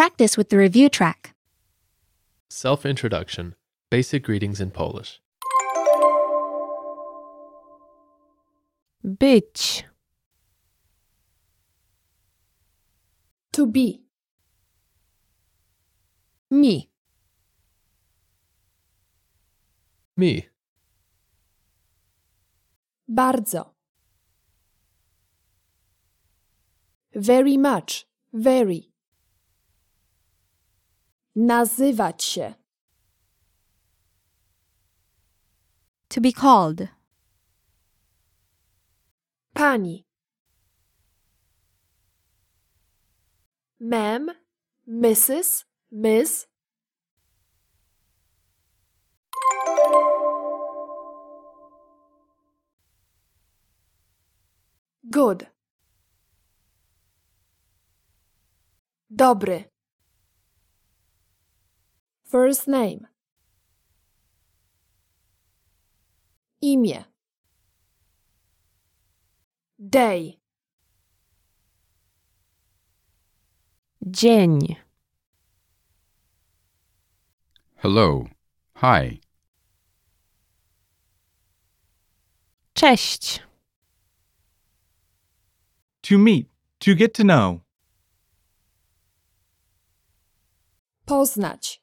practice with the review track. Self introduction. Basic greetings in Polish. Być. To be. Mi. Me. Bardzo. Very much. Very. Nazywać się. To be called. Pani. Ma'am, Mrs., Miss. Good. Dobry. First name. Imię. Day. Dzień. Hello. Hi. Cześć. To meet. To get to know. Poznać.